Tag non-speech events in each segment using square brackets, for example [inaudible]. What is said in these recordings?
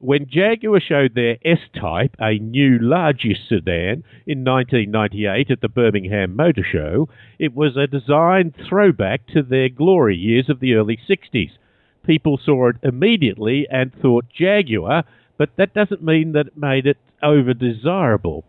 When Jaguar showed their S-Type, a new larger sedan, in 1998 at the Birmingham Motor Show, it was a design throwback to their glory years of the early 60s. People saw it immediately and thought Jaguar, but that doesn't mean that it made it over desirable.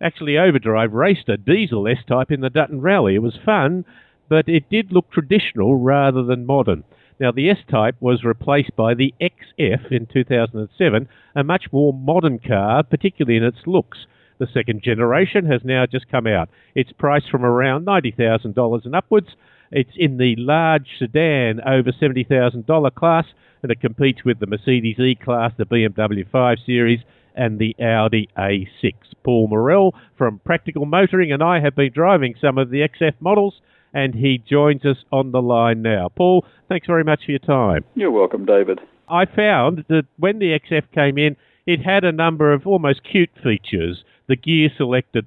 Actually, Overdrive raced a diesel S-Type in the Dutton Rally. It was fun, but it did look traditional rather than modern. Now, the S-Type was replaced by the XF in 2007, a much more modern car, particularly in its looks. The second generation has now just come out. It's priced from around $90,000 and upwards. It's in the large sedan over $70,000 class, and it competes with the Mercedes E-Class, the BMW 5 Series, and the Audi A6. Paul Murrell from Practical Motoring and I have been driving some of the XF models and he joins us on the line now. Paul, thanks very much for your time. You're welcome, David. I found that when the XF came in, it had a number of almost cute features. The gear selector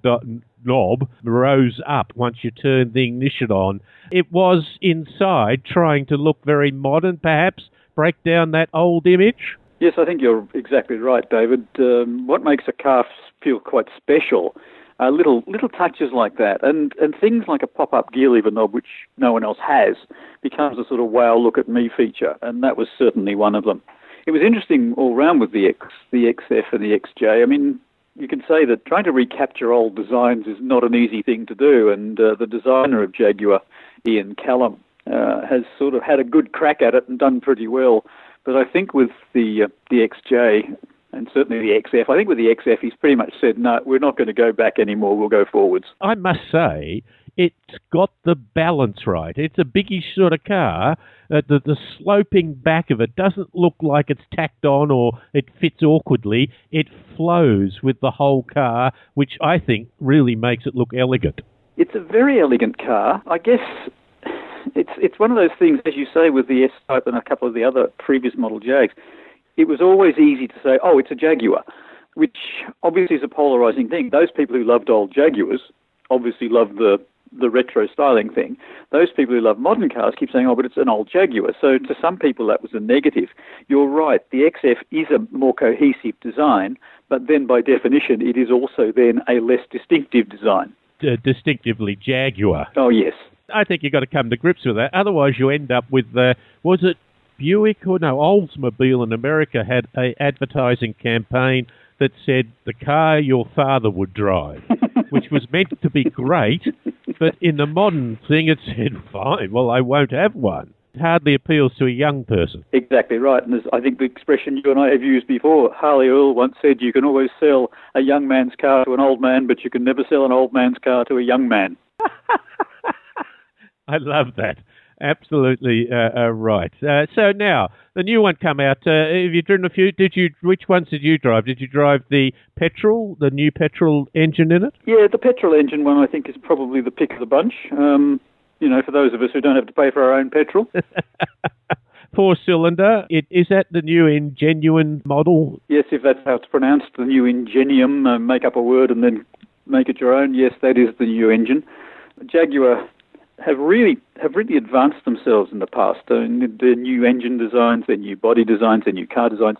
knob rose up once you turned the ignition on. It was inside trying to look very modern, perhaps, break down that old image. Yes, I think you're exactly right, David. Um, what makes a car feel quite special uh, little little touches like that, and and things like a pop-up gear lever knob, which no one else has, becomes a sort of wow, look at me feature, and that was certainly one of them. It was interesting all round with the X, the XF, and the XJ. I mean, you can say that trying to recapture old designs is not an easy thing to do, and uh, the designer of Jaguar, Ian Callum, uh, has sort of had a good crack at it and done pretty well. But I think with the uh, the XJ, and certainly the XF. I think with the XF, he's pretty much said, no, we're not going to go back anymore. We'll go forwards. I must say, it's got the balance right. It's a biggie sort of car. Uh, the, the sloping back of it doesn't look like it's tacked on or it fits awkwardly. It flows with the whole car, which I think really makes it look elegant. It's a very elegant car. I guess it's it's one of those things, as you say, with the S Type and a couple of the other previous model Jags it was always easy to say, oh, it's a Jaguar, which obviously is a polarizing thing. Those people who loved old Jaguars obviously loved the the retro styling thing. Those people who love modern cars keep saying, oh, but it's an old Jaguar. So to some people, that was a negative. You're right. The XF is a more cohesive design, but then by definition, it is also then a less distinctive design. Uh, distinctively Jaguar. Oh, yes. I think you've got to come to grips with that. Otherwise, you end up with, uh, was it Buick or no Oldsmobile in America had a advertising campaign that said the car your father would drive, [laughs] which was meant to be great, but in the modern thing it said, fine, well I won't have one. It hardly appeals to a young person. Exactly right, and I think the expression you and I have used before, Harley Earl once said, you can always sell a young man's car to an old man, but you can never sell an old man's car to a young man. [laughs] I love that. Absolutely uh, uh, right. Uh, so now the new one come out. Uh, have you driven a few? Did you? Which ones did you drive? Did you drive the petrol, the new petrol engine in it? Yeah, the petrol engine one I think is probably the pick of the bunch. Um, you know, for those of us who don't have to pay for our own petrol. [laughs] Four cylinder. It is that the new Ingenuine model? Yes, if that's how it's pronounced, the new Ingenium. Uh, make up a word and then make it your own. Yes, that is the new engine. Jaguar have really have really advanced themselves in the past. Their new engine designs, their new body designs, their new car designs,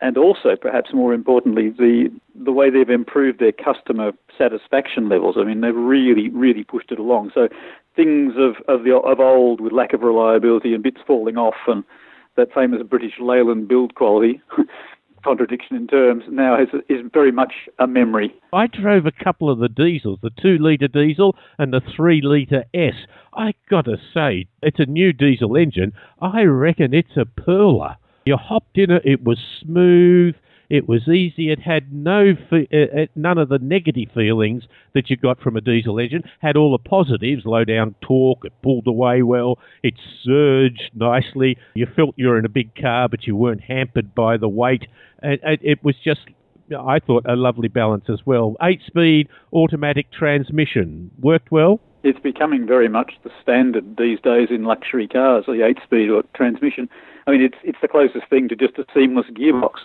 and also, perhaps more importantly, the the way they've improved their customer satisfaction levels. I mean, they've really really pushed it along. So things of of the of old with lack of reliability and bits falling off and that famous British Leyland build quality [laughs] contradiction in terms now is, is very much a memory. I drove a couple of the diesels, the two litre diesel and the three litre S. I gotta say, it's a new diesel engine. I reckon it's a perler. You hopped in it, it was smooth. It was easy. It had no fe- uh, uh, none of the negative feelings that you got from a diesel engine. Had all the positives: low down torque. It pulled away well. It surged nicely. You felt you were in a big car, but you weren't hampered by the weight. It, it, it was just I thought a lovely balance as well. Eight speed automatic transmission worked well. It's becoming very much the standard these days in luxury cars, the eight speed transmission. I mean, it's it's the closest thing to just a seamless gearbox.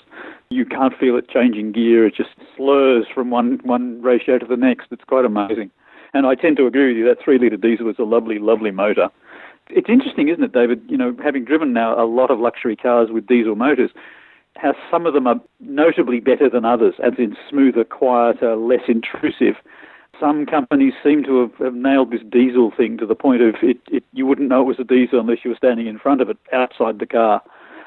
You can't feel it changing gear; it just slurs from one one ratio to the next. It's quite amazing. And I tend to agree with you. That three litre diesel is a lovely, lovely motor. It's interesting, isn't it, David? You know, having driven now a lot of luxury cars with diesel motors, how some of them are notably better than others, as in smoother, quieter, less intrusive. Some companies seem to have, have nailed this diesel thing to the point of it, it, you wouldn't know it was a diesel unless you were standing in front of it outside the car.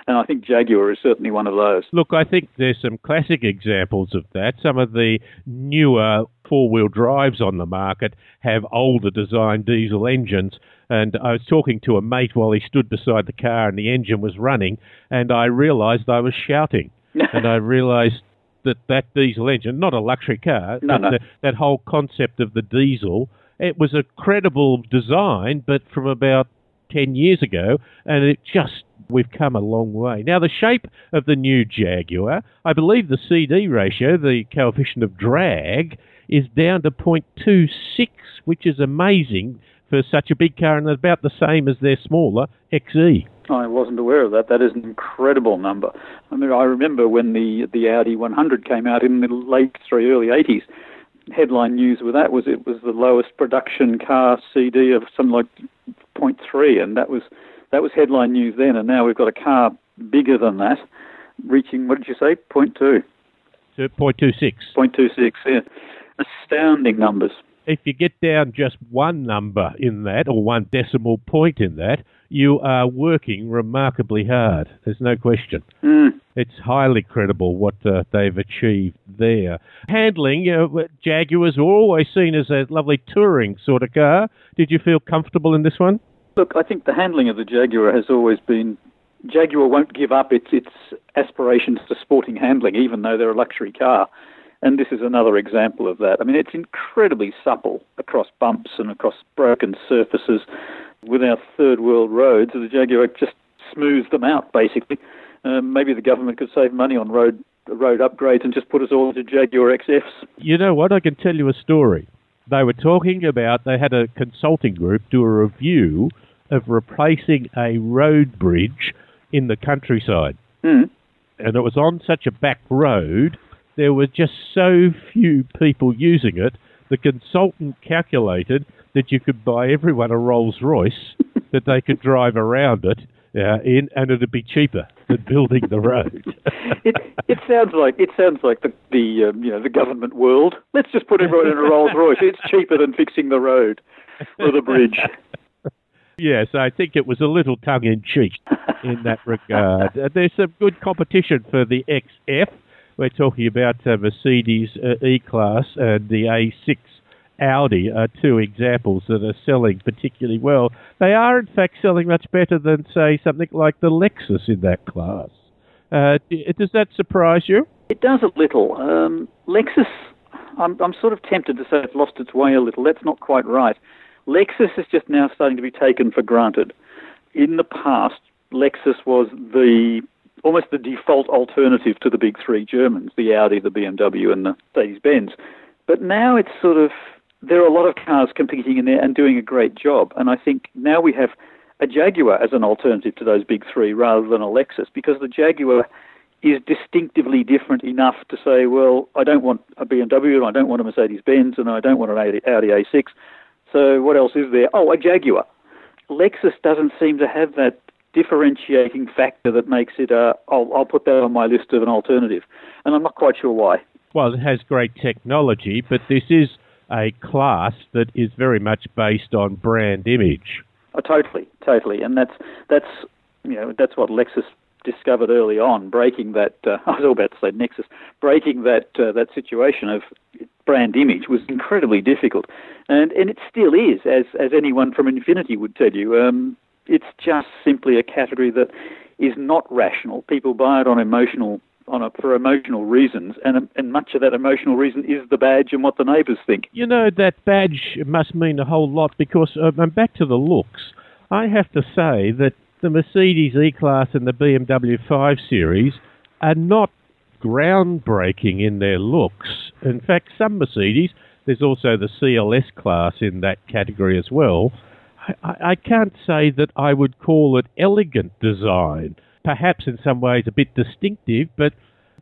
And I think Jaguar is certainly one of those. Look, I think there's some classic examples of that. Some of the newer four wheel drives on the market have older design diesel engines. And I was talking to a mate while he stood beside the car and the engine was running, and I realised I was shouting. [laughs] and I realised that that diesel engine, not a luxury car, no, no. The, that whole concept of the diesel, it was a credible design, but from about 10 years ago, and it just we've come a long way. Now, the shape of the new Jaguar, I believe the CD ratio, the coefficient of drag, is down to 0.26, which is amazing for such a big car and about the same as their smaller XE. I wasn't aware of that. That is an incredible number. I mean, I remember when the the Audi 100 came out in the late three early 80s. Headline news with that was it was the lowest production car CD of something like 0.3, and that was that was headline news then, and now we've got a car bigger than that, reaching, what did you say, 0.2? 0.26. 0.26, yeah. Astounding numbers. If you get down just one number in that, or one decimal point in that, you are working remarkably hard. There's no question. Mm. It's highly credible what uh, they've achieved there. Handling, you know, Jaguars are always seen as a lovely touring sort of car. Did you feel comfortable in this one? Look, I think the handling of the Jaguar has always been. Jaguar won't give up its its aspirations to sporting handling, even though they're a luxury car. And this is another example of that. I mean, it's incredibly supple across bumps and across broken surfaces. With our third world roads, the Jaguar just smooths them out, basically. Um, maybe the government could save money on road road upgrades and just put us all into Jaguar XFs. You know what? I can tell you a story. They were talking about, they had a consulting group do a review of replacing a road bridge in the countryside. Mm. And it was on such a back road, there were just so few people using it. The consultant calculated that you could buy everyone a Rolls Royce [laughs] that they could drive around it uh, in, and it'd be cheaper than building the road. it, it sounds like it sounds like the the um, you know the government world. Let's just put everyone in a Rolls Royce. It's cheaper than fixing the road or the bridge. [laughs] Yes, I think it was a little tongue in cheek in that regard. [laughs] Uh, there's some good competition for the XF. We're talking about uh, Mercedes uh, E Class and the A6 Audi are two examples that are selling particularly well. They are, in fact, selling much better than, say, something like the Lexus in that class. Uh, does that surprise you? It does a little. Um, Lexus, I'm, I'm sort of tempted to say it's lost its way a little. That's not quite right. Lexus is just now starting to be taken for granted. In the past, Lexus was the almost the default alternative to the big three Germans, the Audi, the BMW, and the Mercedes Benz. But now it's sort of there are a lot of cars competing in there and doing a great job. And I think now we have a Jaguar as an alternative to those big three rather than a Lexus because the Jaguar is distinctively different enough to say, well, I don't want a BMW and I don't want a Mercedes Benz and I don't want an Audi A6. So what else is there? Oh, a Jaguar. Lexus doesn't seem to have that differentiating factor that makes it. Uh, I'll, I'll put that on my list of an alternative, and I'm not quite sure why. Well, it has great technology, but this is a class that is very much based on brand image. Oh, totally, totally, and that's that's you know that's what Lexus discovered early on, breaking that. Uh, [laughs] I was all about to say Nexus, breaking that uh, that situation of brand image was incredibly difficult, and and it still is, as as anyone from Infiniti would tell you. Um, it's just simply a category that is not rational. People buy it on emotional on a, for emotional reasons, and and much of that emotional reason is the badge and what the neighbours think. You know that badge must mean a whole lot because uh, I'm back to the looks. I have to say that the Mercedes E-Class and the BMW 5 Series are not groundbreaking in their looks. In fact, some Mercedes, there's also the CLS class in that category as well. I, I can't say that I would call it elegant design. Perhaps in some ways a bit distinctive, but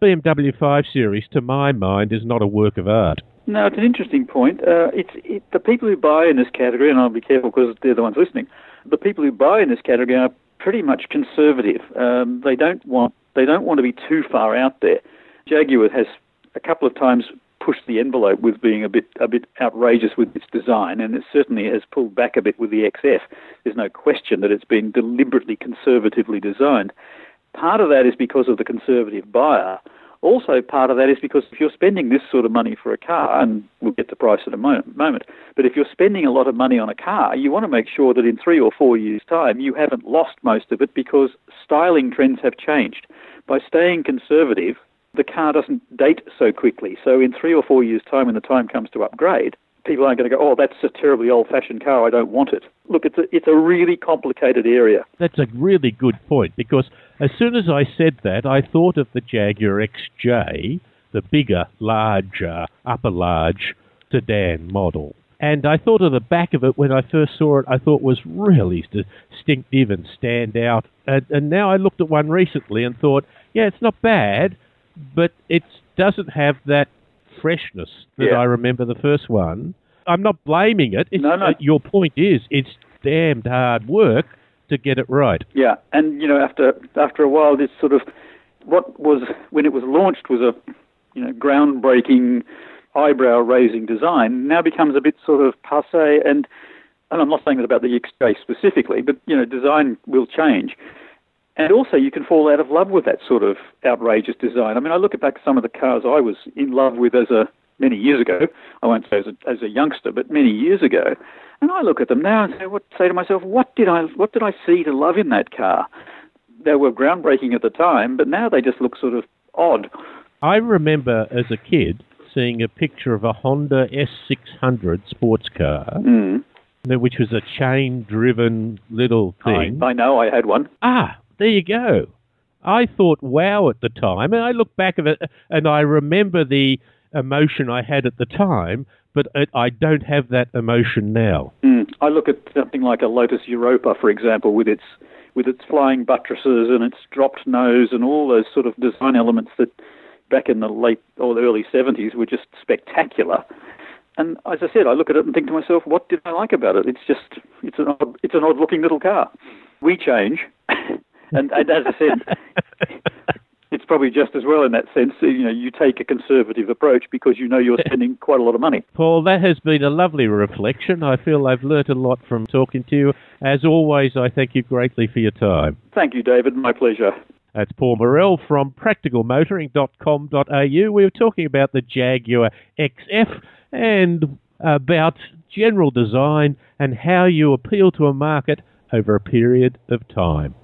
BMW 5 Series, to my mind, is not a work of art. No, it's an interesting point. Uh, it's it, the people who buy in this category, and I'll be careful because they're the ones listening. The people who buy in this category are pretty much conservative. Um, they don't want They don't want to be too far out there. Jaguar has a couple of times pushed the envelope with being a bit a bit outrageous with its design, and it certainly has pulled back a bit with the XF. There's no question that it's been deliberately conservatively designed. Part of that is because of the conservative buyer. Also, part of that is because if you're spending this sort of money for a car, and we'll get the price in a moment, but if you're spending a lot of money on a car, you want to make sure that in three or four years' time you haven't lost most of it because styling trends have changed. By staying conservative, the car doesn't date so quickly. So in three or four years' time, when the time comes to upgrade, people aren't going to go, oh, that's a terribly old-fashioned car, I don't want it. Look, it's a, it's a really complicated area. That's a really good point because as soon as I said that, I thought of the Jaguar XJ, the bigger, larger, upper large sedan model. And I thought of the back of it when I first saw it, I thought was really distinctive and stand out. And, and now I looked at one recently and thought, yeah, it's not bad, but it doesn't have that freshness that Yeah. I remember the first one. I'm not blaming it. It's, No, no. uh, your point is, it's damned hard work to get it right. Yeah, and you know, after after a while, this sort of what was when it was launched was a you know groundbreaking, eyebrow-raising design. Now becomes a bit sort of passe, and and I'm not saying that about the XJ specifically, but you know, design will change. And also, you can fall out of love with that sort of outrageous design. I mean, I look at back at some of the cars I was in love with as a many years ago. I won't say as a, as a youngster, but many years ago. And I look at them now and say, what, say to myself, what did I what did I see to love in that car? They were groundbreaking at the time, but now they just look sort of odd. I remember as a kid seeing a picture of a Honda S600 sports car, Mm. which was a chain-driven little thing. I, I know I had one. Ah, there you go. I thought wow at the time, and I look back at it and I remember the emotion I had at the time, but I don't have that emotion now. Mm. I look at something like a Lotus Europa, for example, with its with its flying buttresses and its dropped nose and all those sort of design elements that back in the late or the early 70s were just spectacular. And as I said, I look at it and think to myself, what did I like about it? It's just it's an odd, it's an odd looking little car. We change, [laughs] and, and as I said, [laughs] it's probably just as well in that sense. You know, you take a conservative approach because you know you're spending [laughs] quite a lot of money. Paul, that has been a lovely reflection. I feel I've learnt a lot from talking to you. As always, I thank you greatly for your time. Thank you, David. My pleasure. That's Paul Murrell from practicalmotoring.com.au. We were talking about the Jaguar XF and about general design and how you appeal to a market over a period of time.